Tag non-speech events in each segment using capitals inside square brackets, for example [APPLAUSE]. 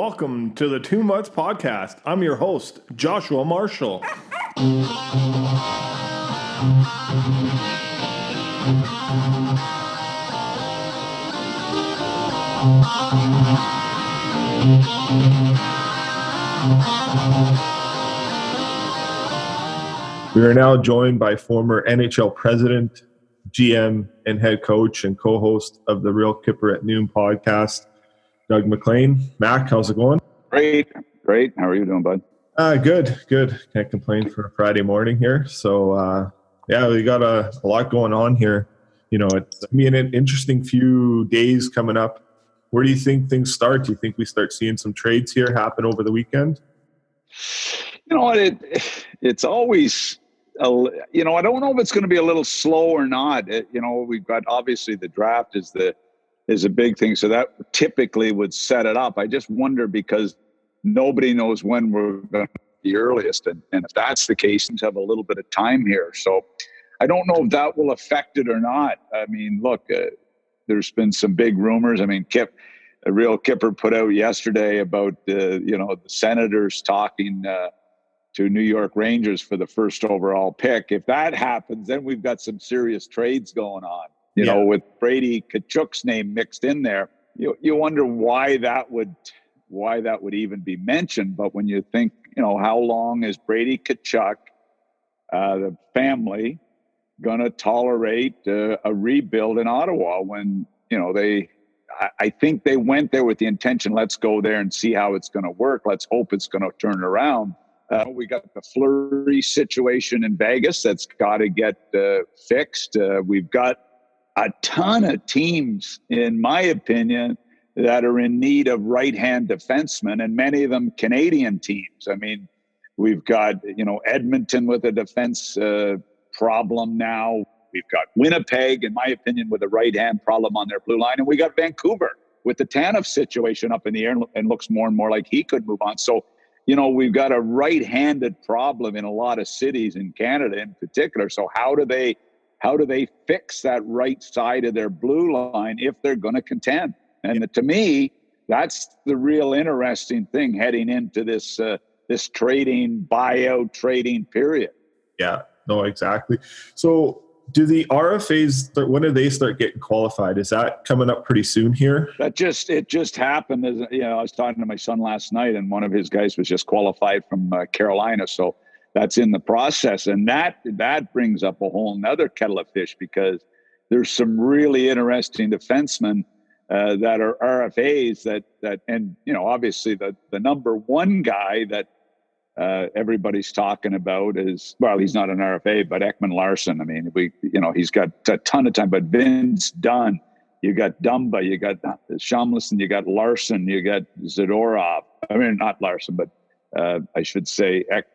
Welcome to the Two Mutts Podcast. I'm your host, Joshua Marshall. We are now joined by former NHL president, GM, and head coach and co host of the Real Kyper at Noon podcast, Doug MacLean. Mac, how's it going? Great, great. How are you doing, bud? Uh, good, good. Can't complain for a Friday morning here. So, uh, yeah, we got a, a lot going on here. You know, it's I mean, an interesting few days coming up. Where do you think things start? Do you think we start seeing some trades here happen over the weekend? You know what? It it's always a, you know, I don't know if it's going to be a little slow or not. It, you know, we've got obviously the draft is the is a big thing, so that typically would set it up. I just wonder because nobody knows when we're going to the earliest, and, and if that's the case, things have a little bit of time here. So I don't know if that will affect it or not. I mean, look, uh, there's been some big rumors. I mean, Kip, a real Kyper put out yesterday about the you know the senators talking. Uh, to New York Rangers for the first overall pick. If that happens, then we've got some serious trades going on. You yeah. know, with Brady Tkachuk's name mixed in there, you you wonder why that would why that would even be mentioned. But when you think, you know, how long is Brady Tkachuk, uh, the family, going to tolerate uh, a rebuild in Ottawa when you know they I think they went there with the intention let's go there and see how it's going to work let's hope it's going to turn around uh, we got the Fleury situation in Vegas that's got to get uh, fixed. Uh, we've got a ton of teams, in my opinion, that are in need of right-hand defensemen, and many of them Canadian teams. I mean, we've got you know Edmonton with a defense uh, problem now. We've got Winnipeg, in my opinion, with a right-hand problem on their blue line, and we got Vancouver with the Tanev situation up in the air and looks more and more like he could move on. So you know, we've got a right-handed problem in a lot of cities in Canada in particular. So how do they how do they fix that right side of their blue line if they're going to contend? And to me, that's the real interesting thing heading into this uh, this trading buyout trading period. Yeah, no, exactly. So do the RFAs when do they start getting qualified? Is that coming up pretty soon here? That just it just happened. As you know, I was talking to my son last night, and one of his guys was just qualified from uh, Carolina, so that's in the process, and that that brings up a whole another kettle of fish because there's some really interesting defensemen uh, that are RFAs that that and you know obviously the the number one guy that uh, everybody's talking about is well, he's not an RFA, but Ekman Larsson I mean, we you know he's got a ton of time. But Vince Dunn, you got Dumba, you got Shamlison, you got Larson you got Zadorov. I mean, not Larson but uh, I should say Ek,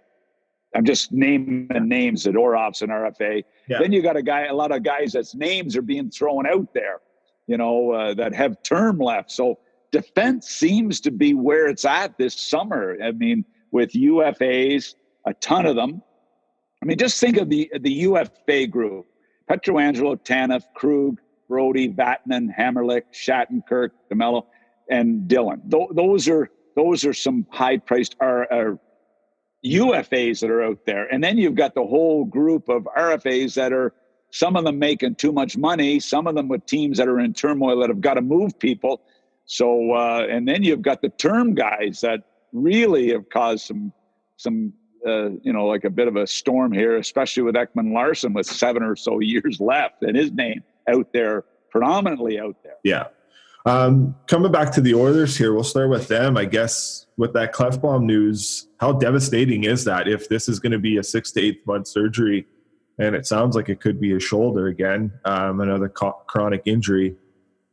I'm just naming names. Zadorov's and RFA. Yeah. Then you got a guy, a lot of guys that's names are being thrown out there, you know, uh, that have term left. So defense seems to be where it's at this summer. I mean, with UFAs, a ton of them. I mean, just think of the the UFA group: Pietrangelo, Tanev, Krug, Brodie, Vatanen, Hamonic, Shattenkirk, DeMelo, and Dillon. Th- those are those are some high-priced are, UFAs that are out there, and then you've got the whole group of RFAs that are some of them making too much money, some of them with teams that are in turmoil that have got to move people. So, uh, and then you've got the term guys that really have caused some some uh, you know like a bit of a storm here, especially with Ekman Larsson with seven or so [LAUGHS] years left and his name out there predominantly out there. Yeah. Um, coming back to the Oilers here, we'll start with them. I guess with that Klefbom news, how devastating is that if this is going to be a six to eight month surgery, and it sounds like it could be a shoulder again, um, another co- chronic injury.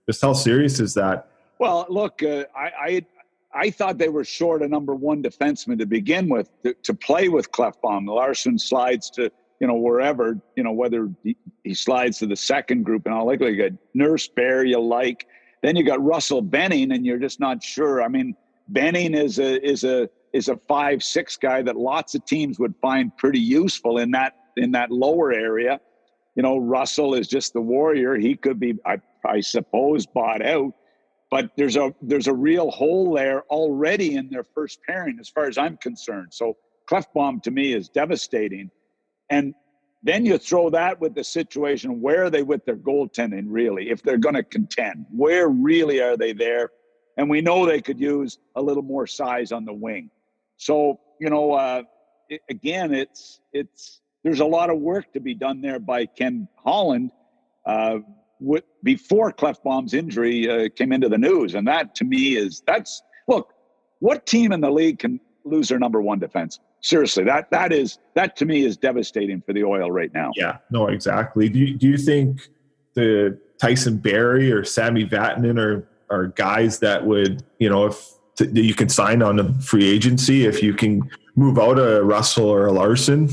Just how serious is that? Well, look, uh, I, I I thought they were short a number one defenseman to begin with to, to play with Klefbom. Larsson slides to you know wherever you know whether he, he slides to the second group and all like you got Nurse Bear you like. Then you got Russell Benning and you're just not sure. I mean, Benning is a is a is a five six guy that lots of teams would find pretty useful in that in that lower area. You know, Russell is just the warrior. He could be, I, I suppose, bought out but there's a there's a real hole there already in their first pairing, as far as I'm concerned. So Klefbom to me is devastating, and then you throw that with the situation where are they with their goaltending really? If they're going to contend, where really are they there? And we know they could use a little more size on the wing. So you know, uh, it, again, it's it's there's a lot of work to be done there by Ken Holland. Uh, before Klefbom's injury uh, came into the news. And that to me is that's look, what team in the league can lose their number one defense? Seriously, that that is that to me is devastating for the oil right now. Yeah, no, exactly. Do you, do you think the Tyson Barrie or Sami Vatanen are are guys that would you know if t- you can sign on a free agency if you can move out a Russell or a Larsson?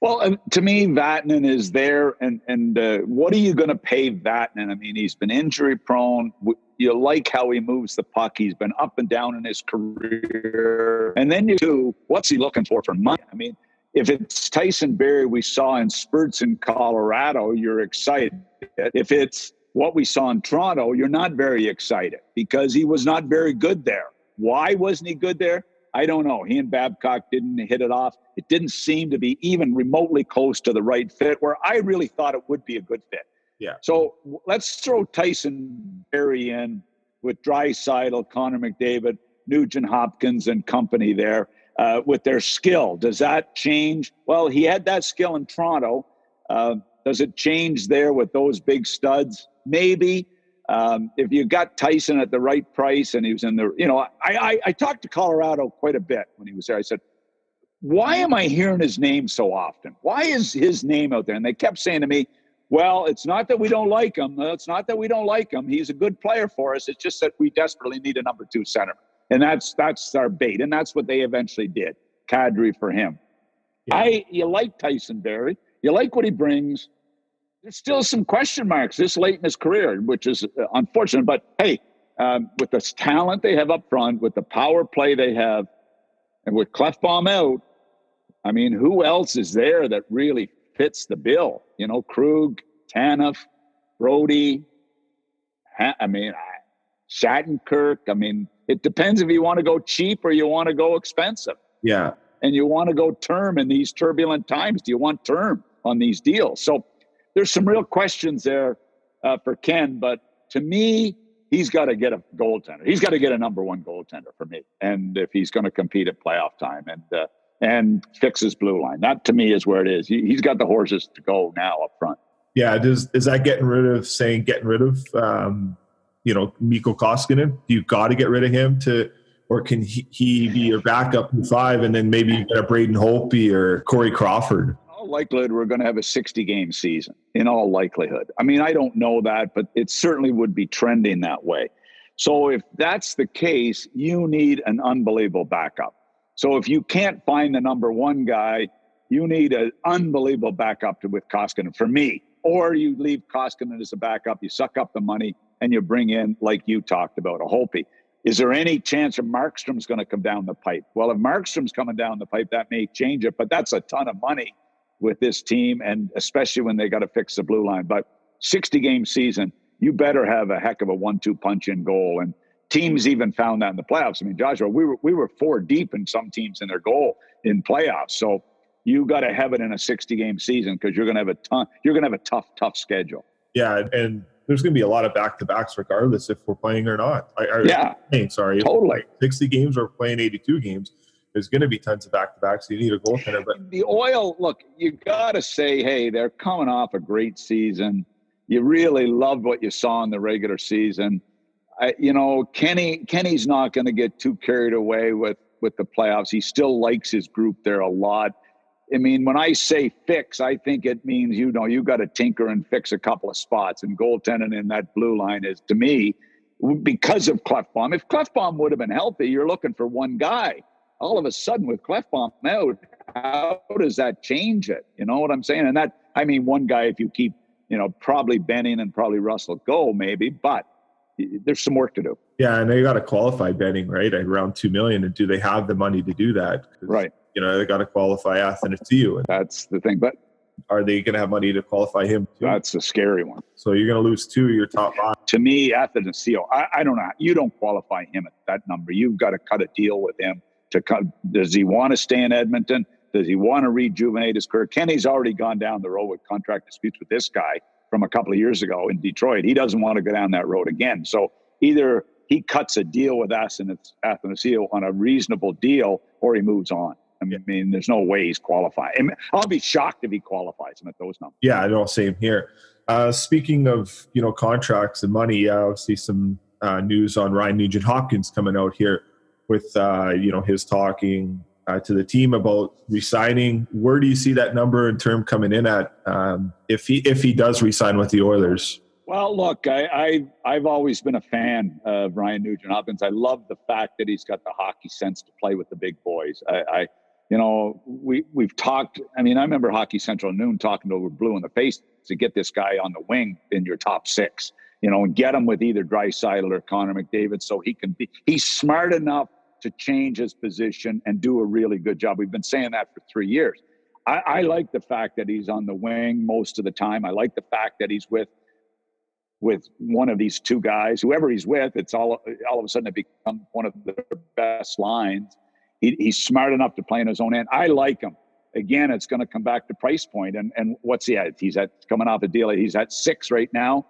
Well, to me, Vatanen is there, and and uh, what are you going to pay Vatanen? I mean, he's been injury prone. You like how he moves the puck. He's been up and down in his career, and then you do what's he looking for for money? I mean, if it's Tyson Barrie we saw in spurts in Colorado, you're excited. If it's what we saw in Toronto, you're not very excited because he was not very good there. Why wasn't he good there? I don't know. He and Babcock didn't hit it off. It didn't seem to be even remotely close to the right fit where I really thought it would be a good fit. Yeah. So let's throw Tyson Barrie in with Draisaitl, Connor McDavid, Nugent Hopkins, and company there uh, with their skill. Does that change? Well, he had that skill in Toronto. Uh, does it change there with those big studs? Maybe. Um, if you got Tyson at the right price and he was in the, you know, I, I, I talked to Colorado quite a bit when he was there. I said, why am I hearing his name so often? Why is his name out there? And they kept saying to me, well, it's not that we don't like him. It's not that we don't like him. He's a good player for us. It's just that we desperately need a number two center. And that's that's our bait. And that's what they eventually did. Kadri for him. Yeah. I you like Tyson Barrie. You like what he brings there's still some question marks this late in his career, which is uh, unfortunate. But hey, um, with the talent they have up front, with the power play they have, and with Klefbom out, I mean, who else is there that really fits the bill? You know, Krug, Tanev, Brodie. I mean, Shattenkirk. I mean, it depends if you want to go cheap or you want to go expensive. Yeah. And you want to go term in these turbulent times. Do you want term on these deals? So there's some real questions there uh, for Ken, but to me, he's got to get a goaltender. He's got to get a number one goaltender for me, and if he's going to compete at playoff time and uh, and fix his blue line, that to me is where it is. He, has got the horses to go now up front. Yeah, does is that getting rid of saying getting rid of um, you know Mikko Koskinen? You've got to get rid of him to. Or can he, he be your backup in five, and then maybe you get a Braden Holtby or Corey Crawford? all likelihood, we're going to have a 60 game season in all likelihood. I mean, I don't know that, but it certainly would be trending that way. So if that's the case, you need an unbelievable backup. So if you can't find the number one guy, you need an unbelievable backup to, with Koskinen for me. Or you leave Koskinen as a backup, you suck up the money, and you bring in, like you talked about, a Holtby. Is there any chance of Markstrom's going to come down the pipe? Well, if Markstrom's coming down the pipe, that may change it, but that's a ton of money with this team, and especially when they got to fix the blue line. But 60 game season, you better have a heck of a one two punch in goal. And teams even found that in the playoffs. I mean, Joshua, we were we were four deep in some teams in their goal in playoffs. So you got to have it in a 60 game season because you're going to have a ton. You're going to have a tough, tough schedule. Yeah, and there's going to be a lot of back to backs regardless if we're playing or not. I, I yeah, playing, sorry, totally. 60 games or playing 82 games there's going to be tons of back to backs. You need a goaltender. But the oil, look, you got to say, hey, they're coming off a great season. You really loved what you saw in the regular season. I, you know, Kenny Kenny's not going to get too carried away with with the playoffs. He still likes his group there a lot. I mean, when I say fix, I think it means you know you got to tinker and fix a couple of spots. And goaltending in that blue line is to me because of Klefbom. If Klefbom would have been healthy, you're looking for one guy all of a sudden with Klefbom out, how does that change it? You know what I'm saying? And that, I mean, one guy, if you keep, you know, probably Benning and probably Russell go maybe, but there's some work to do. Yeah, and they got to qualify betting right? At around two million, and do they have the money to do that? Right. You know, they got to qualify Athanasiou. That's the thing. But are they going to have money to qualify him? Too? That's a scary one. So you're going to lose two of your top five. To me, Athanasiou, I, I don't know. You don't qualify him at that number. You've got to cut a deal with him. To cut, does he want to stay in Edmonton? Does he want to rejuvenate his career? Kenny's already gone down the road with contract disputes with this guy from a couple of years ago in Detroit. He doesn't want to go down that road again. So either he cuts a deal with us and it's Athanasiou on a reasonable deal, or he moves on. I mean, there's no way he's qualifying. I'll be shocked if he qualifies him at those numbers. Yeah, I know. Same here. Uh, speaking of you know contracts and money, yeah, obviously some uh, news on Ryan Nugent Hopkins coming out here with uh, you know his talking uh, to the team about resigning. Where do you see that number and term coming in at um, if he if he does resign with the Oilers? Well, look, I, I have always been a fan of Ryan Nugent Hopkins. I love the fact that he's got the hockey sense to play with the big boys. I, I you know, we we've talked. I mean, I remember Hockey Central noon talking to Blue in the face to get this guy on the wing in your top six. You know, and get him with either Draisaitl or Connor McDavid, so he can be. He's smart enough to change his position and do a really good job. We've been saying that for three years. I, I like the fact that he's on the wing most of the time. I like the fact that he's with with one of these two guys, whoever he's with. It's all all of a sudden it becomes one of the best lines. He, he's smart enough to play in his own end. I like him. Again, it's going to come back to price point and and what's he at? He's at coming off a deal. He's at six right now.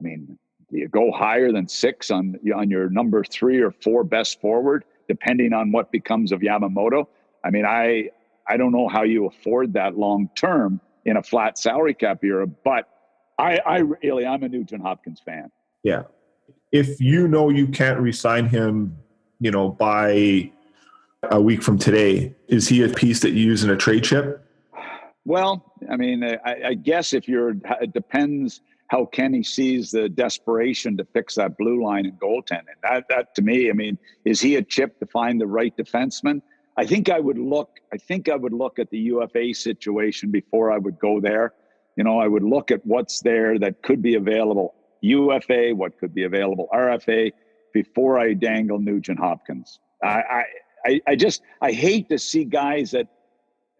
I mean, you go higher than six on on your number three or four best forward, depending on what becomes of Yamamoto. I mean, I I don't know how you afford that long term in a flat salary cap era, but I, I really I'm a Nugent Hopkins fan. Yeah, if you know you can't resign him, you know by a week from today, is he a piece that you use in a trade chip? Well, I mean, I, I guess if you're, it depends how Kenny sees the desperation to fix that blue line and goaltending. That, that to me, I mean, is he a chip to find the right defenseman? I think I would look. I think I would look at the UFA situation before I would go there. You know, I would look at what's there that could be available UFA, what could be available RFA, before I dangle Nugent Hopkins. I, I, I just I hate to see guys that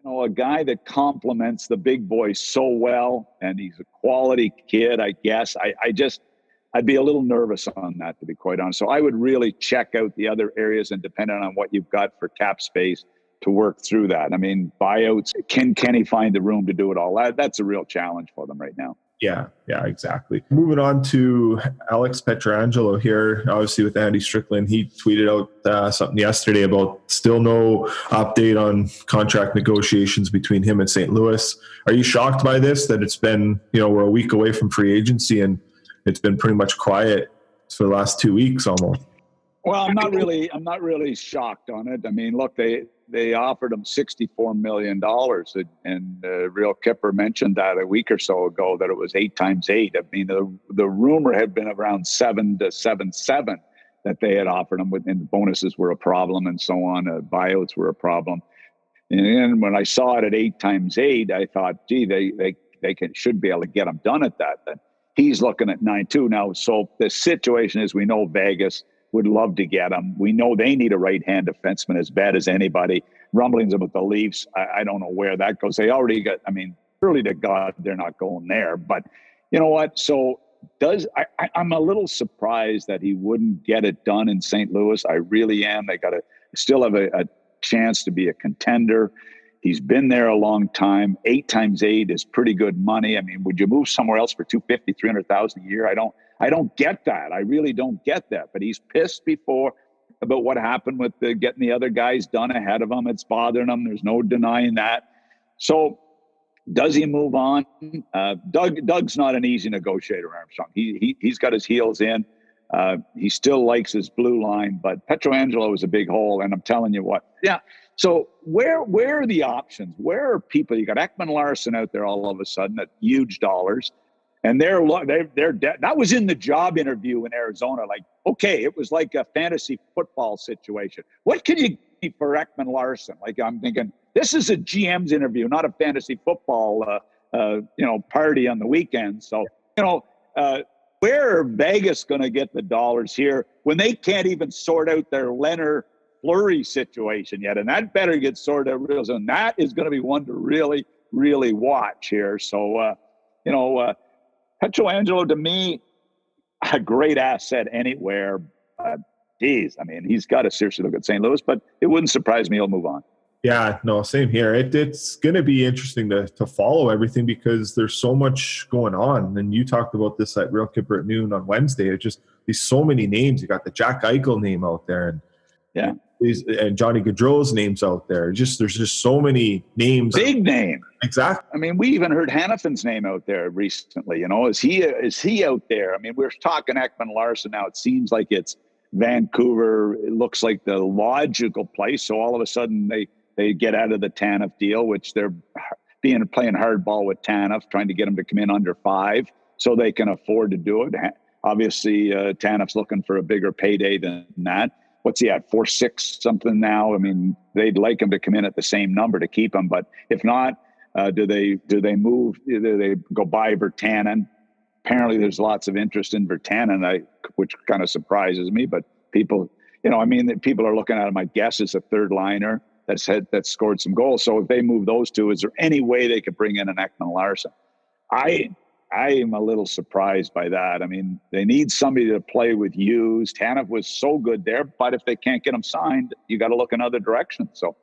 you know, a guy that complements the big boys so well, and he's a quality kid, I guess. I, I just, I'd be a little nervous on that, to be quite honest. So I would really check out the other areas and depending on what you've got for cap space to work through that. I mean, buyouts, can Kenny find the room to do it all? That, that's a real challenge for them right now. Yeah, yeah, exactly. Moving on to Alex Pietrangelo here, obviously with Andy Strickland. He tweeted out uh, something yesterday about still no update on contract negotiations between him and St. Louis. Are you shocked by this? That it's been, you know, we're a week away from free agency and it's been pretty much quiet for the last two weeks almost. Well, I'm not really, I'm not really shocked on it. I mean, look, they they offered him $64 million. And uh, Real Kyper mentioned that a week or so ago that it was eight times eight. I mean, the, the rumor had been around seven to seven, seven that they had offered him, and the bonuses were a problem and so on. Uh, buyouts were a problem. And then when I saw it at eight times eight, I thought, gee, they, they, they can, should be able to get him done at that. Then he's looking at nine two now. So the situation is we know Vegas would love to get him. We know they need a right hand defenseman as bad as anybody. Rumblings about the Leafs, I, I, don't know where that goes. They already got, I mean, early to God, they're not going there. But you know what? So does I, I, am a little surprised that he wouldn't get it done in St. Louis. I really am. They got to still have a, a chance to be a contender. He's been there a long time. Eight times eight is pretty good money. I mean, would you move somewhere else for 250, 300,000 a year? I don't, I don't get that. I really don't get that. But he's pissed before about what happened with the, getting the other guys done ahead of him. It's bothering him. There's no denying that. So does he move on? Uh, Doug Doug's not an easy negotiator, Armstrong. He, he he's got his heels in. Uh, he still likes his blue line, but Pietrangelo is a big hole. And I'm telling you what, yeah. So where where are the options? Where are people? You got Ekman-Larsson out there all of a sudden at huge dollars and they're they're, they're de- that was in the job interview in Arizona. Like, okay, it was like a fantasy football situation. What can you get for Ekman Larsson? Like, I'm thinking this is a GM's interview, not a fantasy football, uh, uh, you know, party on the weekend. So, you know, uh, where are Vegas going to get the dollars here when they can't even sort out their Leonard Fleury situation yet? And that better get sorted out real soon. That is going to be one to really really watch here. So, uh, you know, Pietrangelo to me, a great asset anywhere. Uh, geez, I mean, he's got to seriously look at St. Louis, but it wouldn't surprise me he'll move on. Yeah, no, same here. It, it's going to be interesting to, to follow everything because there's so much going on. And you talked about this at Real Kyper at noon on Wednesday. It's just these so many names. You got the Jack Eichel name out there, and yeah, these and Johnny Gaudreau's names out there. Just there's just so many names. Big name, exactly. I mean, we even heard Hanifin's name out there recently. You know, is he is he out there? I mean, we're talking Ekman Larsson now. It seems like it's Vancouver. It looks like the logical place. So all of a sudden they they get out of the Tanev deal, which they're being playing hardball with Tanev, trying to get him to come in under five so they can afford to do it. Obviously, uh, Tanev's looking for a bigger payday than that. What's he at? Four six something now. I mean, they'd like him to come in at the same number to keep him, but if not, uh, do they do they move? Do they go buy Virtanen? Apparently, there's lots of interest in Virtanen, I, which kind of surprises me. But people, you know, I mean, people are looking at him. I guess as a third liner that's had that scored some goals. So if they move those two, is there any way they could bring in an Ekman Larsson? I I am a little surprised by that. I mean, they need somebody to play with Hughes. Tanev was so good there, but if they can't get him signed, you got to look another direction. So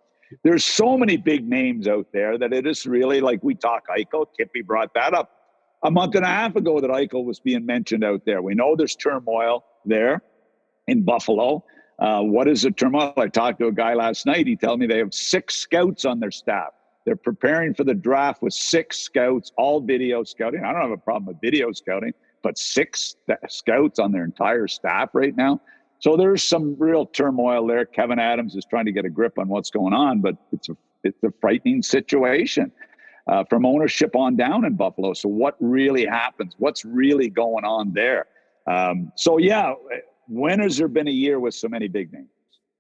there's so many big names out there that it is really like we talk Eichel. Kippy brought that up a month and a half ago that Eichel was being mentioned out there. We know there's turmoil there in Buffalo. Uh, what is the turmoil? I talked to a guy last night. He told me they have six scouts on their staff. They're preparing for the draft with six scouts, all video scouting. I don't have a problem with video scouting, but six scouts on their entire staff right now. So there's some real turmoil there. Kevin Adams is trying to get a grip on what's going on, but it's a it's a frightening situation uh, from ownership on down in Buffalo. So what really happens? What's really going on there? Um, so yeah, when has there been a year with so many big names?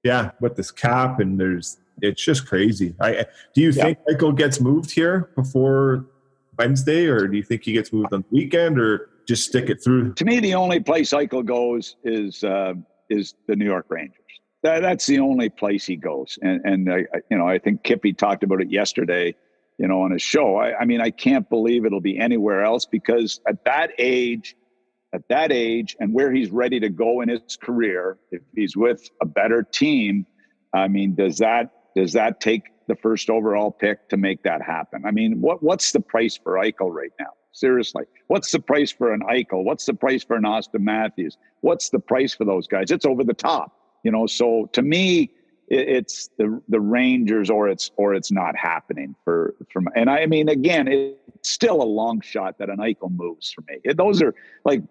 Yeah, with this cap and there's it's just crazy. I do you yeah. think Michael gets moved here before Wednesday, or do you think he gets moved on the weekend, or just stick it through? To me, the only place Eichel goes is uh, is the New York Rangers. That, that's the only place he goes, and and I, you know I think Kippy talked about it yesterday, you know, on his show. I, I mean, I can't believe it'll be anywhere else because at that age, at that age and where he's ready to go in his career, if he's with a better team, I mean, does that does that take the first overall pick to make that happen? I mean, what what's the price for Eichel right now? Seriously, what's the price for an Eichel? What's the price for an Auston Matthews? What's the price for those guys? It's over the top, you know. So to me, it's the the Rangers or it's or it's not happening for from. And I mean, again, it's still a long shot that an Eichel moves for me. Those are like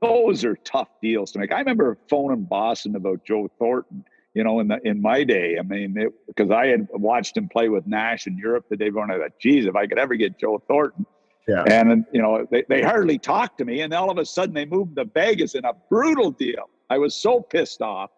those are tough deals to make. I remember phoning Boston about Joe Thornton, you know, in the in my day. I mean, because I had watched him play with Nash in Europe the day before, and I thought, geez, if I could ever get Joe Thornton. Yeah. And, you know, they, they hardly talked to me. And all of a sudden they moved to Vegas in a brutal deal. I was so pissed off.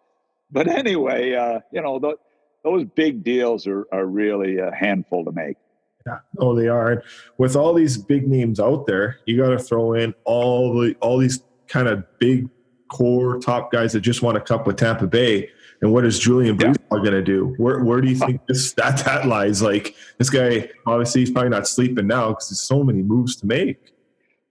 But anyway, uh, you know, the, those big deals are, are really a handful to make. Yeah, oh, they are. And with all these big names out there, you got to throw in all the all these kind of big core top guys that just want to cup with Tampa Bay. And what is Julien yeah. going to do? Where where do you think this that that lies? Like this guy, obviously, he's probably not sleeping now because there's so many moves to make.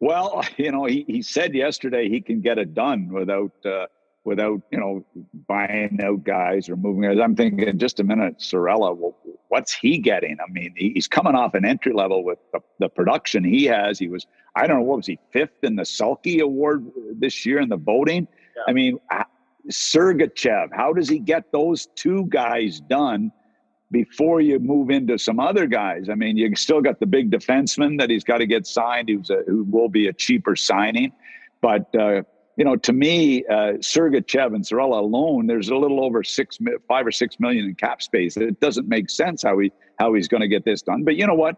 Well, [LAUGHS] you know, he, he said yesterday he can get it done without uh, without you know buying out guys or moving guys. I'm thinking just a minute, Cirelli, Well, what's he getting? I mean, he's coming off an entry level with the, the, production he has. He was I don't know what was he fifth in the Selke Award this year in the voting. I mean, Sergachev. How does he get those two guys done? Before you move into some other guys, I mean, you still got the big defenseman that he's got to get signed. Who's a, who will be a cheaper signing, but uh, you know, to me, uh, Sergachev and Cirelli alone, there's a little over six, five or six million in cap space. It doesn't make sense how he how he's going to get this done. But you know what?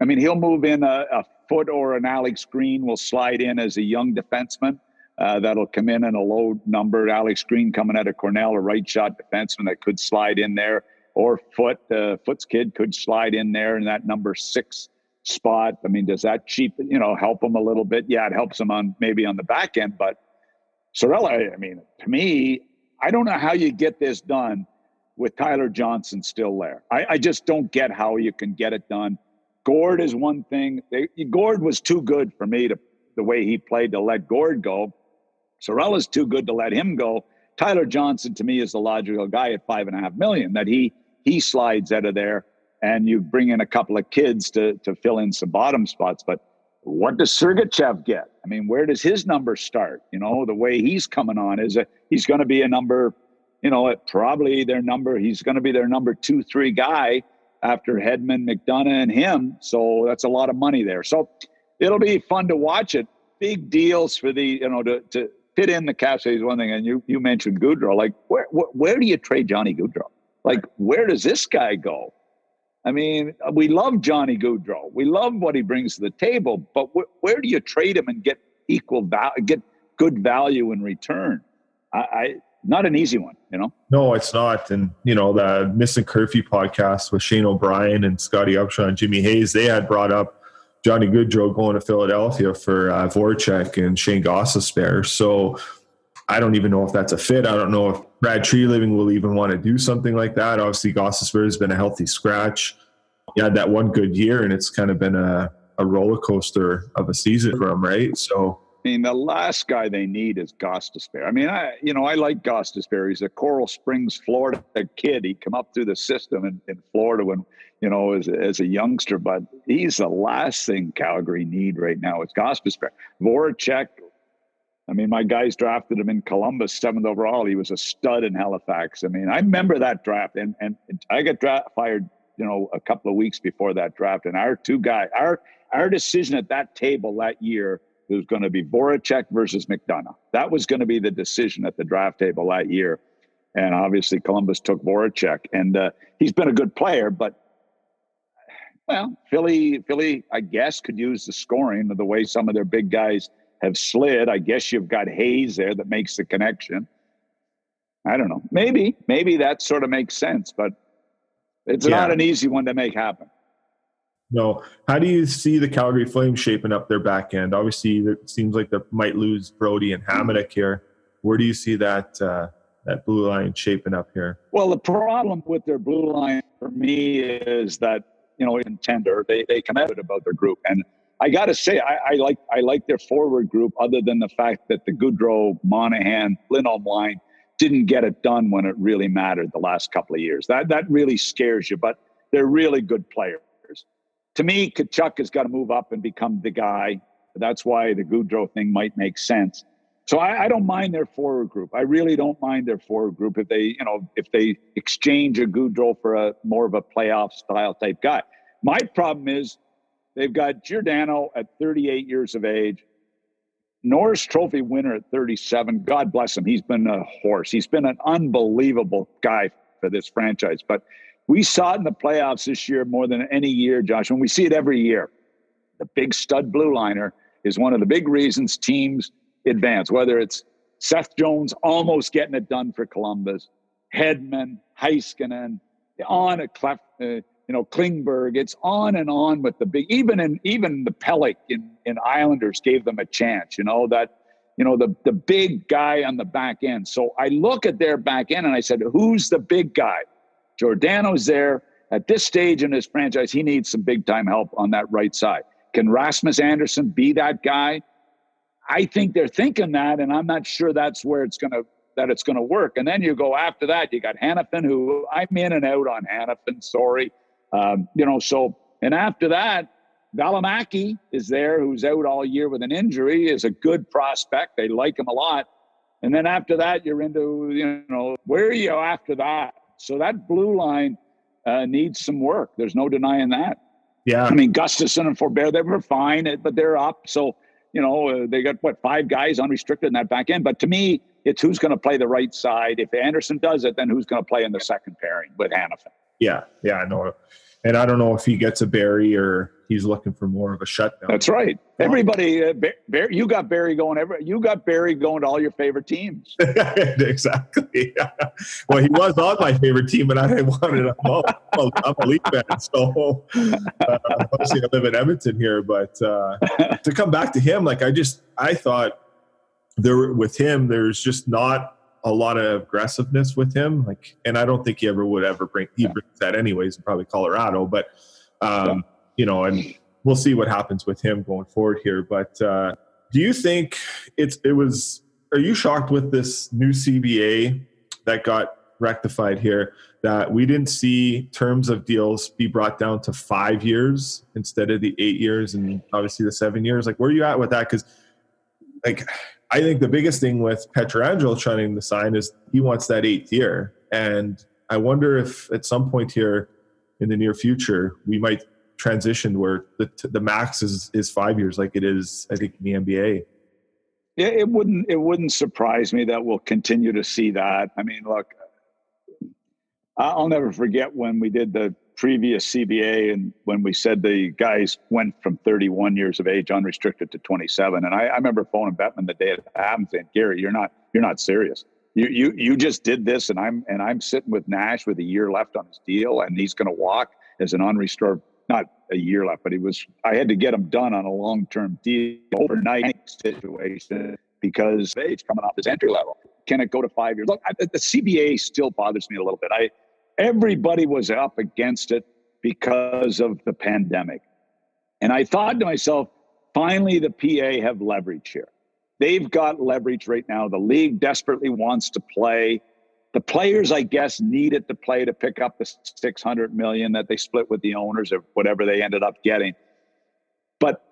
I mean, he'll move in a, a Foote or an Alex Green will slide in as a young defenseman. Uh, that'll come in in a low number. Alex Green coming out of Cornell, a right shot defenseman that could slide in there, or Foote, uh, Foote's kid could slide in there in that number six spot. I mean, does that cheap, you know, help him a little bit? Yeah, it helps him on maybe on the back end, but Cirelli, I mean, to me, I don't know how you get this done with Tyler Johnson still there. I, I just don't get how you can get it done. Gourde is one thing. They, Gourde was too good for me to the way he played to let Gourde go. Cirelli's too good to let him go. Tyler Johnson to me is the logical guy at five and a half million that he he slides out of there and you bring in a couple of kids to to fill in some bottom spots. But what does Sergachev get? I mean, where does his number start? You know, the way he's coming on is a, he's going to be a number, you know, probably their number. He's going to be their number two, three guy after Hedman, McDonagh, and him. So that's a lot of money there. So it'll be fun to watch it. Big deals for the, you know, to, to fit in the cap space one thing. And you, you mentioned Gaudreau. Like, where, where, where do you trade Johnny Gaudreau? Like, where does this guy go? I mean, we love Johnny Gaudreau. We love what he brings to the table, but wh- where do you trade him and get equal value, get good value in return? I, I not an easy one, you know. No, it's not. And you know, the Missing Curfew podcast with Shane O'Brien and Scotty Upshall and Jimmy Hayes, they had brought up Johnny Gaudreau going to Philadelphia for uh, Voracek and Shane Gostisbehere. So I don't even know if that's a fit. I don't know if Brad Treliving will even want to do something like that. Obviously, Gostisbehere has been a healthy scratch. He had that one good year, and it's kind of been a, a roller coaster of a season for him, right? So I mean, the last guy they need is Gostisbehere. I mean, I you know I like Gostisbehere. He's a Coral Springs, Florida kid. He come up through the system in, in Florida when you know as, as a youngster, but he's the last thing Calgary need right now. It's Gostisbehere. Voracek. I mean, my guys drafted him in Columbus, seventh overall. He was a stud in Halifax. I mean, I remember that draft, and and I got draft fired, you know, a couple of weeks before that draft. And our two guys, our our decision at that table that year was going to be Voracek versus McDonagh. That was going to be the decision at the draft table that year. And obviously, Columbus took Voracek, and uh, he's been a good player. But well, Philly, Philly, I guess, could use the scoring of the way some of their big guys have slid. I guess you've got Hayes there that makes the connection. I don't know. Maybe, maybe that sort of makes sense, but it's yeah. not an easy one to make happen. No. How do you see the Calgary Flames shaping up their back end? Obviously, it seems like they might lose Brodie and Hamonic here. Where do you see that uh, that blue line shaping up here? Well, the problem with their blue line for me is that you know in tender they they out about their group, and I got to say I, I, like I like their forward group, other than the fact that the Gaudreau, Monahan, Lindholm line didn't get it done when it really mattered the last couple of years. That that really scares you, but they're really good players to me, Tkachuk has got to move up and become the guy. That's why the Gaudreau thing might make sense. So I, I, don't mind their forward group. I really don't mind their forward group if they, you know, if they exchange a Gaudreau for a more of a playoff style type guy. My problem is they've got Giordano at 38 years of age, Norris Trophy winner at 37. God bless him. He's been a horse. He's been an unbelievable guy for this franchise. But we saw it in the playoffs this year more than any year, Josh, and we see it every year. The big stud blue liner is one of the big reasons teams advance, whether it's Seth Jones almost getting it done for Columbus, Hedman, Heiskanen, on a Clef, uh, you know, Klingberg. It's on and on with the big, even in even the Pelech in, in Islanders gave them a chance, you know, that, you know, the the big guy on the back end. So I look at their back end and I said, who's the big guy? Giordano's there. At this stage in his franchise, he needs some big time help on that right side. Can Rasmus Andersson be that guy? I think they're thinking that, and I'm not sure that's where it's gonna that it's gonna work. And then you go after that, you got Hanifin, who I'm in and out on Hanifin. Sorry, um, you know. So and after that, Valimaki is there, who's out all year with an injury, is a good prospect. They like him a lot. And then after that, you're into you know where are you after that? So that blue line uh, needs some work. There's no denying that. Yeah. I mean, Gustafsson and Forbort, they were fine, but they're up. So, you know, uh, they got what, five guys unrestricted in that back end. But to me, it's who's going to play the right side. If Andersson does it, then who's going to play in the second pairing with Hanifin? Yeah. Yeah. I know. And I don't know if he gets a Barrie or he's looking for more of a shutdown. That's right. Everybody, uh, Barrie, you got Barrie going. Every you got Barrie going to all your favorite teams. [LAUGHS] exactly. [LAUGHS] well, he was on my favorite team, and I [LAUGHS] wanted him. I'm a, I'm Leaf fan, so uh, obviously I live in Edmonton here. But uh, to come back to him, like I just I thought there with him, there's just not a lot of aggressiveness with him. Like, and I don't think he ever would ever bring he brings that anyways. Probably Colorado, but. Um, you know, and we'll see what happens with him going forward here. But uh, do you think it's it was? Are you shocked with this new CBA that got rectified here? That we didn't see terms of deals be brought down to five years instead of the eight years and obviously the seven years. Like, where are you at with that? Because, like, I think the biggest thing with Pietrangelo trying to sign is he wants that eighth year, and I wonder if at some point here in the near future we might transition where the the max is is five years, like it is, I think, in the NBA. Yeah, it wouldn't it wouldn't surprise me that we'll continue to see that. I mean, look, I'll never forget when we did the previous CBA and when we said the guys went from 31 years of age unrestricted to 27. And I, I remember phoning Bettman the day it happened, saying, "Gary, you're not you're not serious. You you you just did this, and I'm and I'm sitting with Nash with a year left on his deal, and he's going to walk as an unrestricted not a year left, but he was. I had to get him done on a long term deal overnight situation because age coming off his entry level. Can it go to five years? Look, I, the CBA still bothers me a little bit. I everybody was up against it because of the pandemic, and I thought to myself, finally, the PA have leverage here. They've got leverage right now. The league desperately wants to play. The players, I guess, needed to play to pick up the 600 million that they split with the owners or whatever they ended up getting. But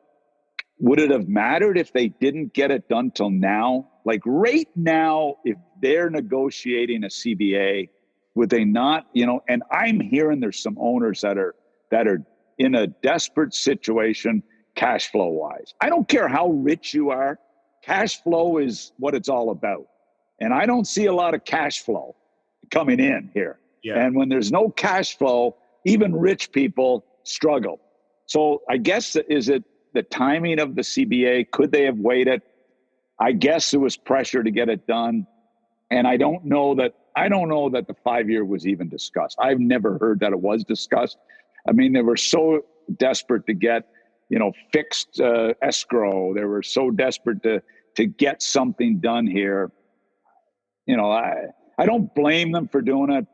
would it have mattered if they didn't get it done till now? Like right now, if they're negotiating a CBA, would they not? You know, and I'm hearing there's some owners that are that are in a desperate situation, cash flow wise. I don't care how rich you are, cash flow is what it's all about. And I don't see a lot of cash flow coming in here. Yeah. And when there's no cash flow, even rich people struggle. So I guess is it the timing of the CBA? Could they have waited? I guess there was pressure to get it done. And I don't know that I don't know that the five year was even discussed. I've never heard that it was discussed. I mean, they were so desperate to get, you know, fixed uh, escrow. They were so desperate to to get something done here you know, I I don't blame them for doing it.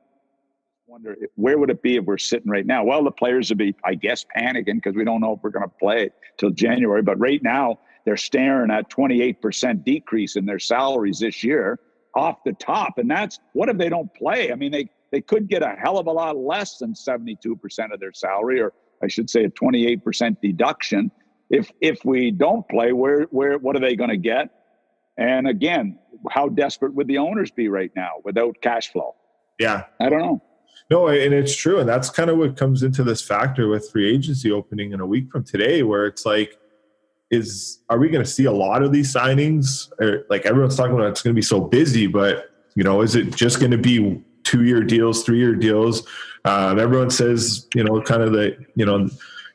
Wonder where would it be if we're sitting right now? Well, the players would be, I guess, panicking because we don't know if we're going to play till January. But right now, they're staring at 28% decrease in their salaries this year off the top, and that's what if they don't play? I mean, they they could get a hell of a lot less than 72% of their salary, or I should say, a 28% deduction. If if we don't play, where where what are they going to get? And again, how desperate would the owners be right now without cash flow? Yeah. I don't know. No, and it's true. And that's kind of what comes into this factor with free agency opening in a week from today, where it's like, is are we going to see a lot of these signings? Or like everyone's talking about it's going to be so busy, but you know, is it just going to be two year deals, three year deals? Um, everyone says, you know, kind of the, you know,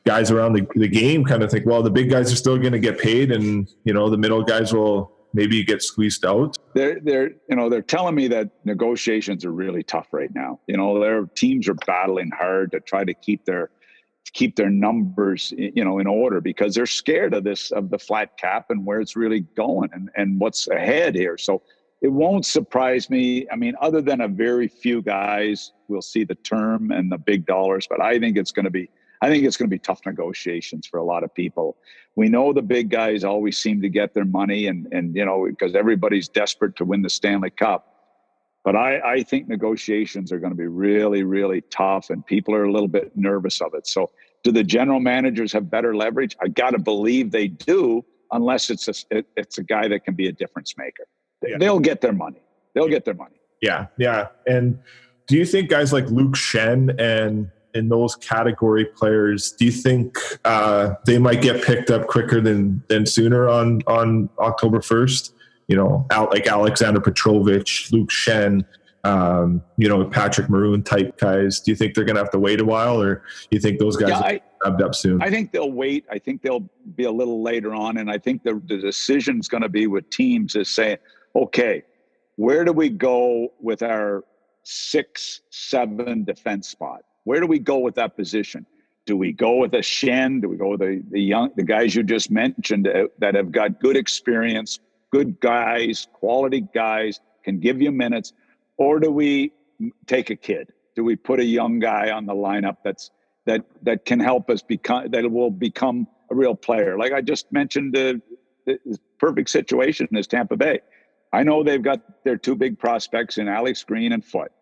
guys around the, the game kind of think, well, the big guys are still going to get paid and, you know, the middle guys will maybe get squeezed out? They're they're you know they're telling me that negotiations are really tough right now. You know, their teams are battling hard to try to keep their keep their numbers you know in order because they're scared of this of the flat cap and where it's really going and and what's ahead here. So it won't surprise me. I mean, other than a very few guys, we'll see the term and the big dollars, but I think it's going to be I think it's going to be tough negotiations for a lot of people. We know the big guys always seem to get their money, and and you know because everybody's desperate to win the Stanley Cup. But I, I think negotiations are going to be really, really tough, and people are a little bit nervous of it. So, do the general managers have better leverage? I got to believe they do, unless it's a it's a guy that can be a difference maker. Yeah. They'll get their money. They'll get their money. Yeah, yeah. And do you think guys like Luke Schenn and in those category players, do you think uh, they might get picked up quicker than than sooner on on October first? You know, out like Alexander Petrovic, Luke Schenn, um, you know, Patrick Maroon type guys. Do you think they're going to have to wait a while, or do you think those guys yeah, will up soon? I think they'll wait. I think they'll be a little later on, and I think the the decision is going to be with teams is saying, okay, where do we go with our six, seven defense spot? Where do we go with that position? Do we go with a Schenn? Do we go with the, the young the guys you just mentioned uh, that have got good experience, good guys, quality guys, can give you minutes, or do we take a kid? Do we put a young guy on the lineup that's that that can help us become that will become a real player. Like I just mentioned, the, the perfect situation is Tampa Bay. I know they've got their two big prospects in Alex Green and Foote.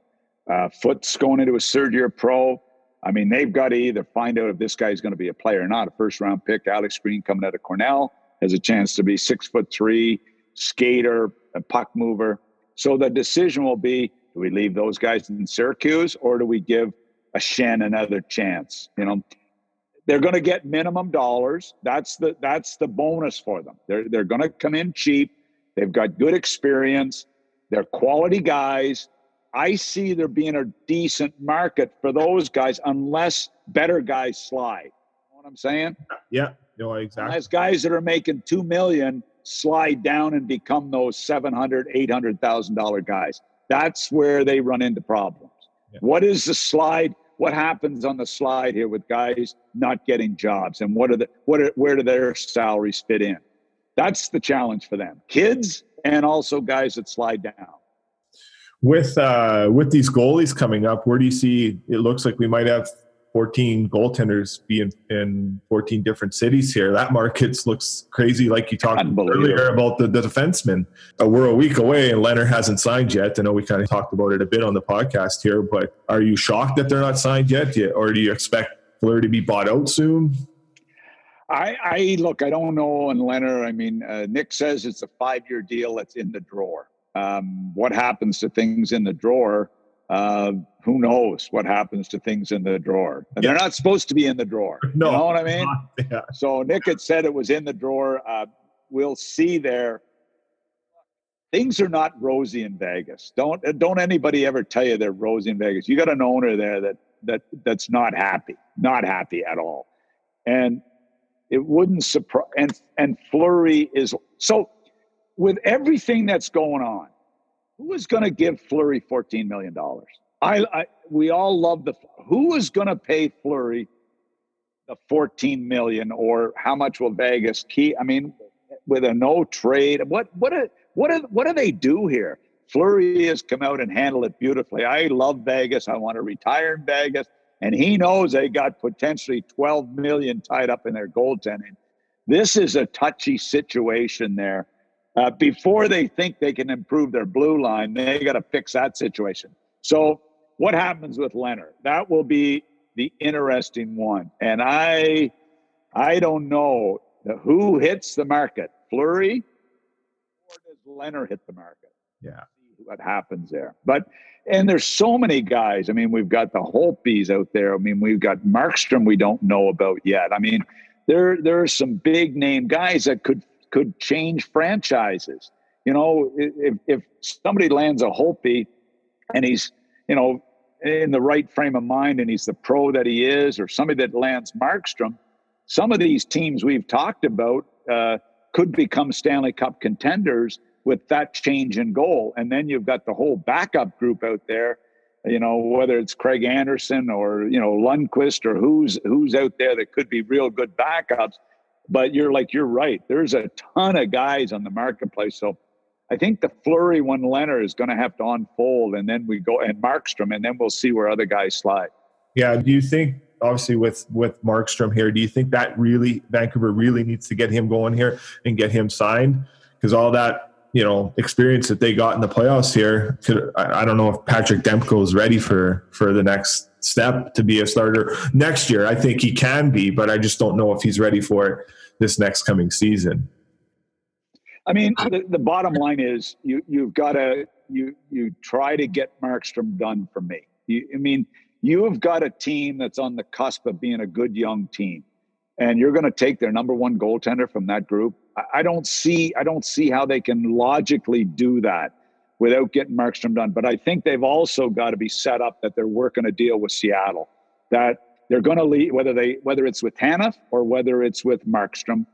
Uh, Foote's going into a third year pro. I mean, they've got to either find out if this guy's going to be a player or not. A first round pick, Alex Green coming out of Cornell, has a chance to be six foot three, skater, a puck mover. So the decision will be do we leave those guys in Syracuse or do we give a Schenn another chance? You know, they're going to get minimum dollars. That's the that's the bonus for them. They're they're going to come in cheap. They've got good experience. They're quality guys. I see there being a decent market for those guys unless better guys slide. You know what I'm saying? Yeah, no, exactly. Unless guys that are making two million slide down and become those 700 800000 dollar guys. That's where they run into problems. Yeah. what is the slide? What happens on the slide here with guys not getting jobs? And what are the what are, where do their salaries fit in? That's the challenge for them. Kids and also guys that slide down. With uh with these goalies coming up where do you see it looks like we might have 14 goaltenders be in, in 14 different cities here. That market looks crazy, like you talked earlier about the, the defenseman. Uh, we're a week away and Lehner hasn't signed yet. I know we kind of talked about it a bit on the podcast here, but are you shocked that they're not signed yet? Or do you expect Fleury to be bought out soon? I, I look, I don't know. And Lehner, I mean, uh, Nick says it's a five year deal that's in the drawer. Um, what happens to things in the drawer? Uh, who knows what happens to things in the drawer? And yeah. they're not supposed to be in the drawer. No, you know what I mean? [LAUGHS] Yeah. So Nick had said it was in the drawer. Uh, we'll see there. Things are not rosy in Vegas. Don't don't anybody ever tell you they're rosy in Vegas. You got an owner there that that that's not happy, not happy at all, and it wouldn't surprise. And and Fleury is so with everything that's going on. Who is going to give Fleury fourteen million dollars? I, I we all love the who is going to pay Fleury the 14 million or how much will Vegas keep? I mean, with a no trade, what what what what do they do here? Fleury has come out and handled it beautifully. I love Vegas. I want to retire in Vegas, and he knows they got potentially 12 million tied up in their goaltending. This is a touchy situation there. Uh, before they think they can improve their blue line, they got to fix that situation. So what happens with Lehner? That will be the interesting one. And I I don't know who hits the market, Fleury or does Lehner hit the market? Yeah. What happens there? But and there's so many guys. I mean, we've got the Holtbys out there. I mean, we've got Markstrom we don't know about yet. I mean, there there are some big name guys that could could change franchises. You know, if if somebody lands a Holtby and he's you know in the right frame of mind and he's the pro that he is, or somebody that lands Markstrom, some of these teams we've talked about uh, could become Stanley Cup contenders with that change in goal. And then you've got the whole backup group out there, you know, whether it's Craig Anderson or, you know, Lundqvist or who's who's out there that could be real good backups. But you're like, you're right. There's a ton of guys on the marketplace. So I think the Fleury one Lehner is going to have to unfold, and then we go and Markstrom, and then we'll see where other guys slide. Yeah. Do you think, obviously, with with Markstrom here, do you think that really Vancouver really needs to get him going here and get him signed? Because all that you know experience that they got in the playoffs here, could, I, I don't know if Patrick Demko is ready for for the next step to be a starter next year. I think he can be, but I just don't know if he's ready for it this next coming season. I mean, the, the bottom line is you you've got to you you try to get Markstrom done for me. You, I mean, you have got a team that's on the cusp of being a good young team, and you're going to take their number one goaltender from that group. I, I don't see I don't see how they can logically do that without getting Markstrom done. But I think they've also got to be set up that they're working a deal with Seattle that they're going to leave whether they whether it's with Tanev or whether it's with Markstrom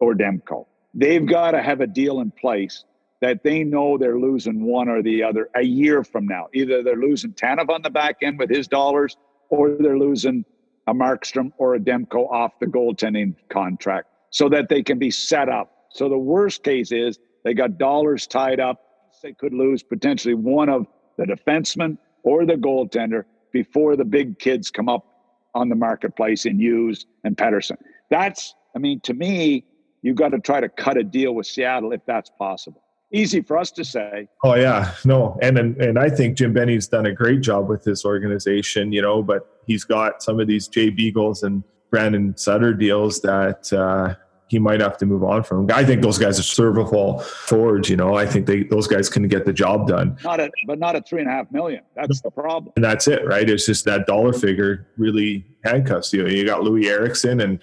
or Demko they've got to have a deal in place that they know they're losing one or the other a year from now. Either they're losing Tanev on the back end with his dollars, or they're losing a Markstrom or a Demko off the goaltending contract so that they can be set up. So the worst case is they got dollars tied up. They could lose potentially one of the defensemen or the goaltender before the big kids come up on the marketplace in Hughes and Pettersson. That's, I mean, to me, you've got to try to cut a deal with Seattle if that's possible. Easy for us to say. Oh yeah, no, and and, and I think Jim Benning's done a great job with this organization, you know. But he's got some of these Jay Beagles and Brandon Sutter deals that uh, he might have to move on from. I think those guys are serviceable forwards. You know, I think they those guys can get the job done. Not at, but not at three and a half million. That's the problem. And that's it, right? It's just that dollar figure really handcuffs you. You got Loui Eriksson, and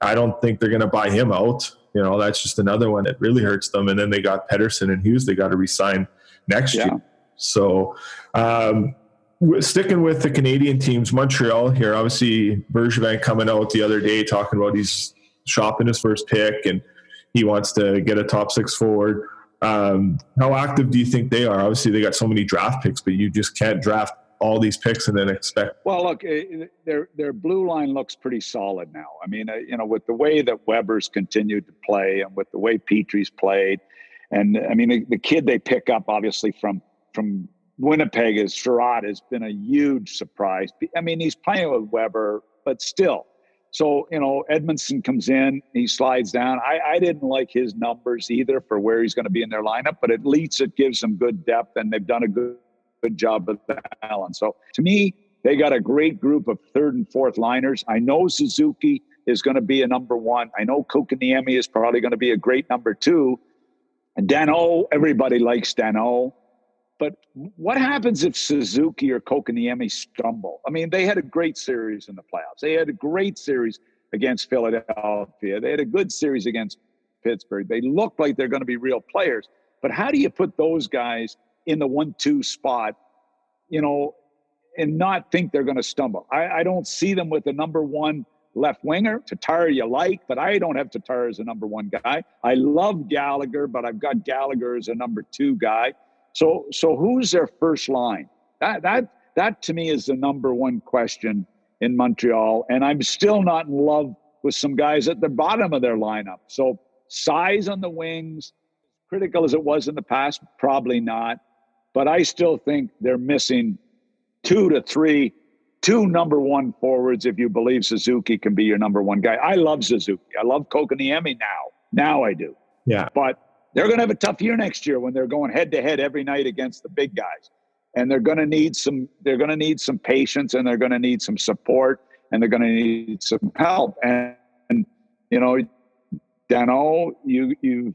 I don't think they're going to buy him out. You know, that's just another one that really hurts them. And then they got Pettersson and Hughes. They got to resign next yeah. year. So. Um, sticking with the Canadian teams, Montreal here, obviously Bergevin coming out the other day talking about he's shopping his first pick and he wants to get a top six forward. Um, how active do you think they are? Obviously, they got so many draft picks, but you just can't draft all these picks and then expect. Well, look, eh, their their blue line looks pretty solid now. I mean, uh, you know, with the way that Weber's continued to play and with the way Petry's played, and I mean, the, the kid they pick up obviously from from Winnipeg is Chiarot has been a huge surprise. I mean, he's playing with Weber, but still, so, you know, Edmundson comes in, he slides down. I, I didn't like his numbers either for where he's going to be in their lineup, but at least it gives them good depth and they've done a good, good job of balance. So to me, they got a great group of third and fourth liners. I know Suzuki is going to be a number one. I know Kotkaniemi is probably going to be a great number two. And Danault, everybody likes Danault. But what happens if Suzuki or Kotkaniemi stumble? I mean, they had a great series in the playoffs. They had a great series against Philadelphia. They had a good series against Pittsburgh. They look like they're going to be real players. But how do you put those guys in the one-two spot, you know, and not think they're going to stumble? I, I don't see them with the number one left winger. Tatar you like, but I don't have Tatar as a number one guy. I love Gallagher, but I've got Gallagher as a number two guy. So, so who's their first line? That that that to me is the number one question in Montreal, and I'm still not in love with some guys at the bottom of their lineup. So, size on the wings, critical as it was in the past, probably not. But I still think they're missing two to three, two number one forwards. If you believe Suzuki can be your number one guy, I love Suzuki. I love Kotkaniemi now. Now I do. Yeah. But they're going to have a tough year next year when they're going head to head every night against the big guys. And they're going to need some they're going to need some patience and they're going to need some support and they're going to need some help. And, and you know, Danault, you you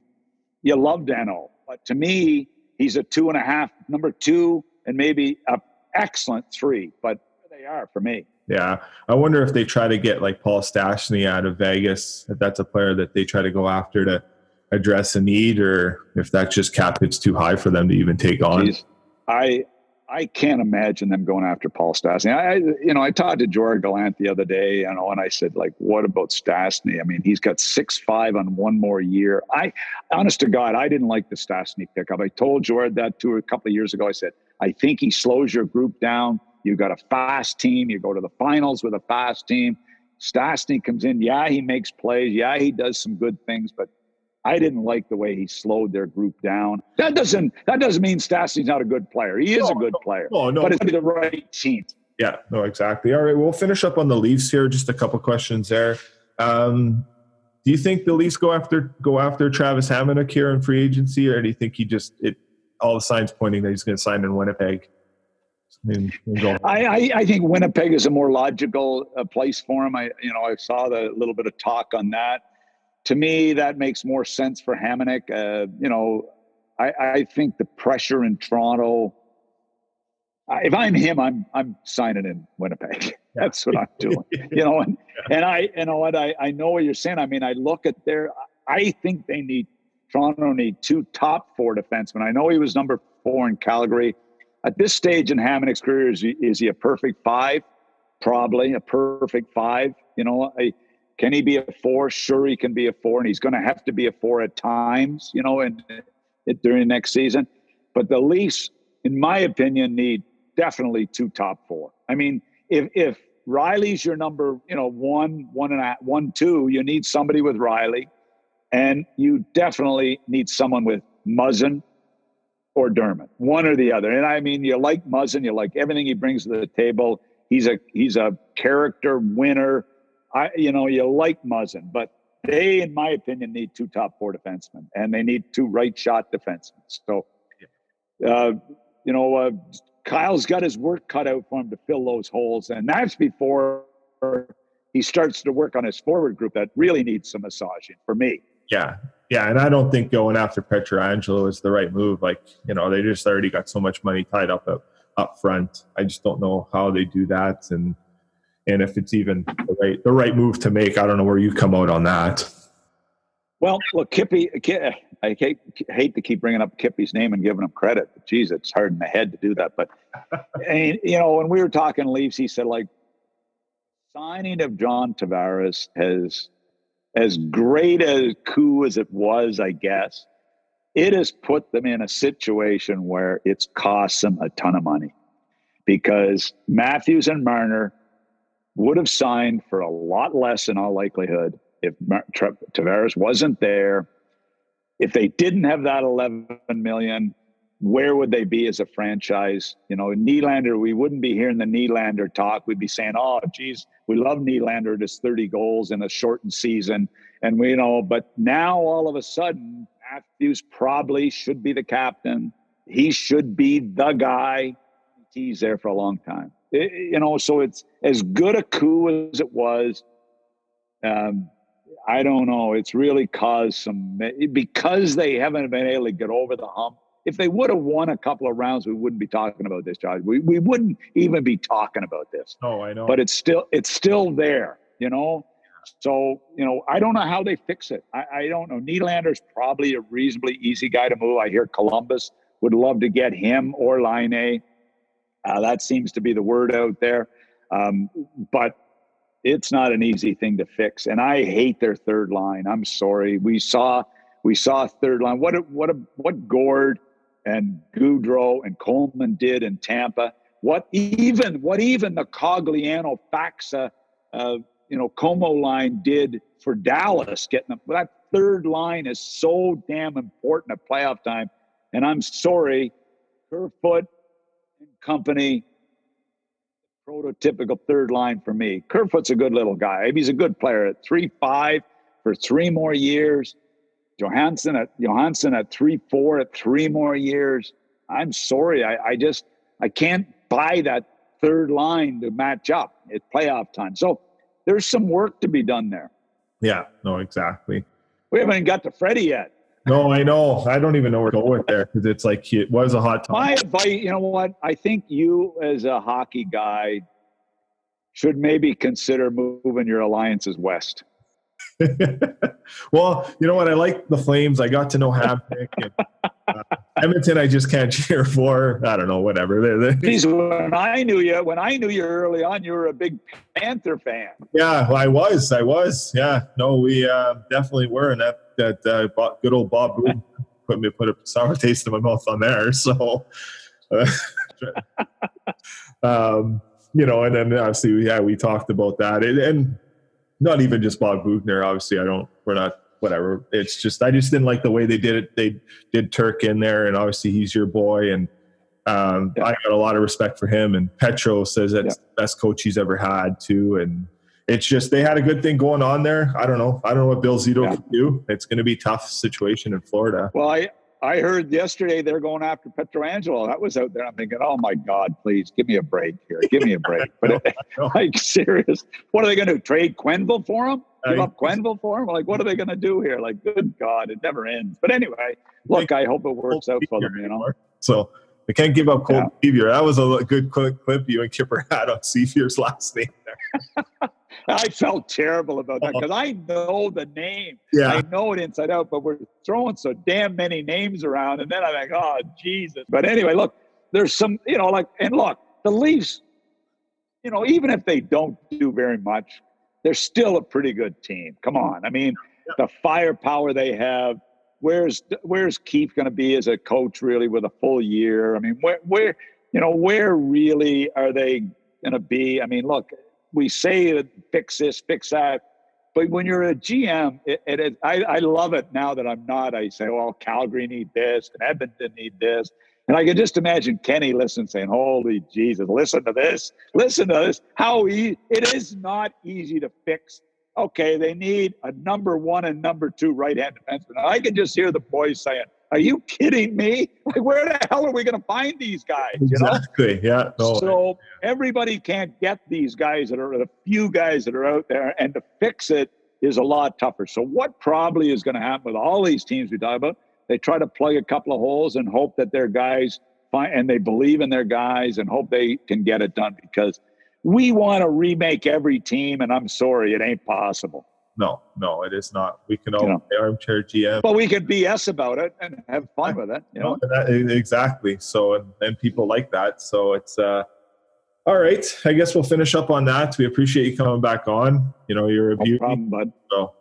you love Danault, but to me, he's a two and a half, number two, and maybe a excellent three. But they are for me. Yeah, I wonder if they try to get like Paul Stastny out of Vegas. If that's a player that they try to go after to address a need, or if that's just cap hits too high for them to even take on. Jeez. I I can't imagine them going after Paul Stastny. I, you know, I talked to Gerard Gallant the other day, you know, and I said, like, what about Stastny? I mean, he's got six five on one more year. I, honest to God, I didn't like the Stastny pickup. I told Gerard that to a couple of years ago. I said, I think he slows your group down. You've got a fast team. You go to the finals with a fast team. Stastny comes in. Yeah, he makes plays. Yeah, he does some good things, but I didn't like the way he slowed their group down. That doesn't that doesn't mean Stastny's not a good player. He is no, a good player. Oh No, no, but it's the right team. Yeah, no, exactly. All right, we'll finish up on the Leafs here. Just a couple questions there. Um, do you think the Leafs go after go after Travis Hamonic here in free agency, or do you think he just it all the signs pointing that he's going to sign in Winnipeg? I, I, I, think Winnipeg is a more logical uh, place for him. I you know I saw the little bit of talk on that to me, that makes more sense for Hamonic. Uh, you know, I, I, think the pressure in Toronto. If I'm him, I'm I'm signing in Winnipeg. [LAUGHS] That's what I'm doing. [LAUGHS] you know, and, and I you know what I, I know what you're saying. I mean, I look at their. I think they need Toronto need two top four defensemen. I know he was number four in Calgary. At this stage in Hamonic's career, is he, is he a perfect five? Probably a perfect five. You know, I, can he be a four? Sure, he can be a four, and he's going to have to be a four at times, you know, in during next season. But the Leafs, in my opinion, need definitely two top four. I mean, if if Rielly's your number, you know, one, one and a, one, two, you need somebody with Rielly, and you definitely need someone with Muzzin or Dermott, one or the other. And I mean, you like Muzzin, you like everything he brings to the table he's a he's a character winner. I you know you like Muzzin, but they, in my opinion, need two top four defensemen, and they need two right shot defensemen. So, uh, you know, uh, Kyle's got his work cut out for him to fill those holes, and that's before he starts to work on his forward group that really needs some massaging for me. Yeah, yeah, and I don't think going after Pietrangelo is the right move. Like, you know, they just already got so much money tied up up, up front. I just don't know how they do that, and and if it's even the right the right move to make. I don't know where you come out on that. Well, look, Kippy, I hate, hate to keep bringing up Kippy's name and giving him credit. But geez, it's hard in the head to do that. But, [LAUGHS] and, you know, when we were talking Leafs, he said, like, signing of John Tavares has, as great a coup as it was, I guess, it has put them in a situation where it's cost them a ton of money because Matthews and Marner would have signed for a lot less in all likelihood if Tavares wasn't there, if they didn't have that 11 million, where would they be as a franchise? You know, Nylander, we wouldn't be hearing the Nylander talk. We'd be saying, oh, geez, we love Nylander, just 30 goals in a shortened season. And we you know, but now all of a sudden, Matthews probably should be the captain. He should be the guy. He's there for a long time. It, you know, so it's as good a coup as it was. Um, I don't know. It's really caused some because they haven't been able to get over the hump. If they would have won a couple of rounds, we wouldn't be talking about this, Josh. We we wouldn't even be talking about this. Oh, I know. But it's still it's still there, you know. So you know, I don't know how they fix it. I, I don't know. Nylander's probably a reasonably easy guy to move. I hear Columbus would love to get him or Laine. Uh, that seems to be the word out there. Um, but it's not an easy thing to fix. And I hate their third line. I'm sorry. We saw we saw third line. What a, what a, what Gourde and Goodrow and Coleman did in Tampa. What even what even the Cogliano Faksa, uh, you know, Comeau line did for Dallas. Getting them. That third line is so damn important at playoff time. And I'm sorry, Kerfoot company prototypical third line for me. Kerfoot's a good little guy. He's a good player at three five for three more years. Johnsson at Johnsson at three four at three more years. I'm sorry, I, I just I can't buy that third line to match up. It's playoff time, so there's some work to be done there. Yeah, no, exactly. We haven't got to Freddie yet. No, I know. I don't even know where to go with there because it's like it was a hot topic. My advice, you know what? I think you, as a hockey guy, should maybe consider moving your alliances west. [LAUGHS] well, you know what? I like the Flames. I got to know Hamonic and [LAUGHS] uh, Edmonton. I just can't [LAUGHS] cheer for. I don't know. Whatever. Geez, when I knew you, when I knew you early on, you were a big Panther fan. Yeah, well, I was. I was. Yeah. No, we uh, definitely were, and that that uh, good old Bob Boughner put me put a sour taste in my mouth on there. So. Uh, [LAUGHS] um, you know, and then obviously, yeah, we talked about that, and, and not even just Bob Boughner. Obviously, I don't. We're not whatever. It's just I just didn't like the way they did it. They did Turk in there, and obviously he's your boy, and um, yeah. I got a lot of respect for him. And Petro says that's yeah. the best coach he's ever had too, and it's just they had a good thing going on there. I don't know. I don't know what Bill Zito yeah. can do. It's going to be a tough situation in Florida. Well, I I heard yesterday they're going after Pietrangelo. That was out there. I'm thinking, oh my God, please give me a break here. Give me a break. But [LAUGHS] [LAUGHS] like serious, what are they going to do? Trade Quenneville for him? Give up [LAUGHS] Quenneville for him? Like, what are they going to do here? Like, good God, it never ends. But anyway, look, I hope it works out for them. You know. So they can't give up Cole yeah. That was a good clip you and Kipper [LAUGHS] had on Seafear's last name there. [LAUGHS] I felt terrible about that uh-huh. because I know the name. Yeah. I know it inside out, but we're throwing so damn many names around. And then I'm like, oh, Jesus. But anyway, look, there's some, you know, like, and look, the Leafs, you know, even if they don't do very much, they're still a pretty good team. Come on. I mean, the firepower they have. Where's where's Keefe going to be as a coach really with a full year? I mean, where where you know where really are they going to be? I mean, look, we say fix this, fix that. But when you're a GM, it, I, I love it now that I'm not. I say, well, Calgary need this and Edmonton need this. And I can just imagine Kenny listening, saying, "Holy Jesus, listen to this! Listen to this! How e- it is not easy to fix." Okay, they need a number one and number two right-hand defenseman. I can just hear the boys saying, "Are you kidding me? Like, where the hell are we going to find these guys?" You know? Exactly. Yeah. No. So everybody can't get these guys that are the few guys that are out there, and to fix it is a lot tougher. So what probably is going to happen with all these teams we talk about? They try to plug a couple of holes and hope that their guys find, and they believe in their guys and hope they can get it done because we want to remake every team, and I'm sorry, it ain't possible. No, no, it is not. We can all You know. armchair GM. But we can BS about it and have fun with it. You know, that- exactly. So, and, and people like that. So it's uh, all right. I guess we'll finish up on that. We appreciate you coming back on. You know, you're a no beauty. problem, bud. So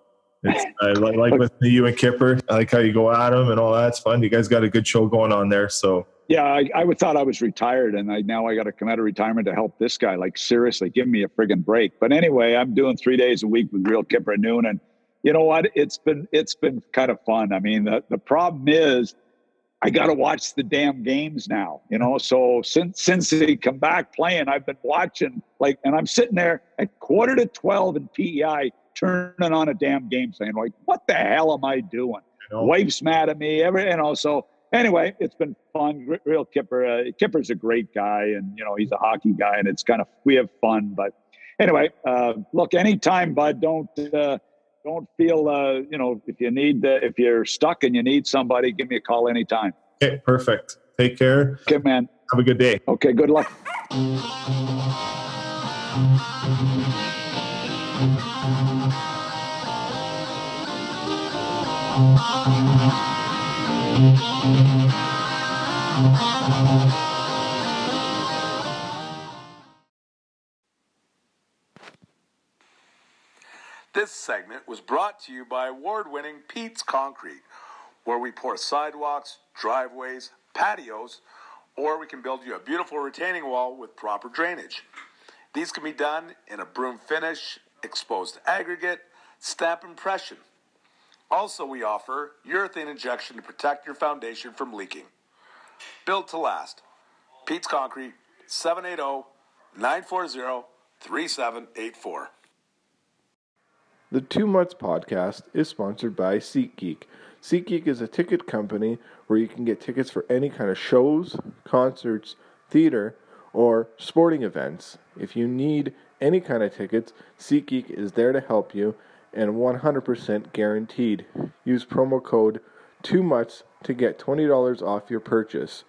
it's, I like, [LAUGHS] like with you and Kipper. I like how you go at them and all that. It's fun. You guys got a good show going on there. So Yeah, I, I would thought I was retired, and I now I got to come out of retirement to help this guy. Like seriously, give me a friggin' break. But anyway, I'm doing three days a week with Real Kipper noon, and you know what? It's been it's been kind of fun. I mean, the the problem is. I got to watch the damn games now, you know. So since since they come back playing, I've been watching like, and I'm sitting there at quarter to twelve in PEI, turning on a damn game, saying like, "What the hell am I doing?" you know, wife's mad at me every you know so anyway it's been fun real kipper uh, kipper's a great guy and you know he's a hockey guy and it's kind of we have fun but anyway uh, look anytime bud don't uh, don't feel uh, you know if you need uh, if you're stuck and you need somebody give me a call anytime okay, perfect. Take care. okay man Have a good day. okay good luck This segment was brought to you by award winning Pete's Concrete, where we pour sidewalks, driveways, patios, or we can build you a beautiful retaining wall with proper drainage. These can be done in a broom finish, exposed aggregate, stamp impression. Also, we offer urethane injection to protect your foundation from leaking. Built to last. Pete's Concrete, oh, 780 940 3784. The Two Mutts podcast is sponsored by SeatGeek. SeatGeek is a ticket company where you can get tickets for any kind of shows, concerts, theater, or sporting events. If you need any kind of tickets, SeatGeek is there to help you and 100% guaranteed. Use promo code 2MUTTS to get $20 off your purchase.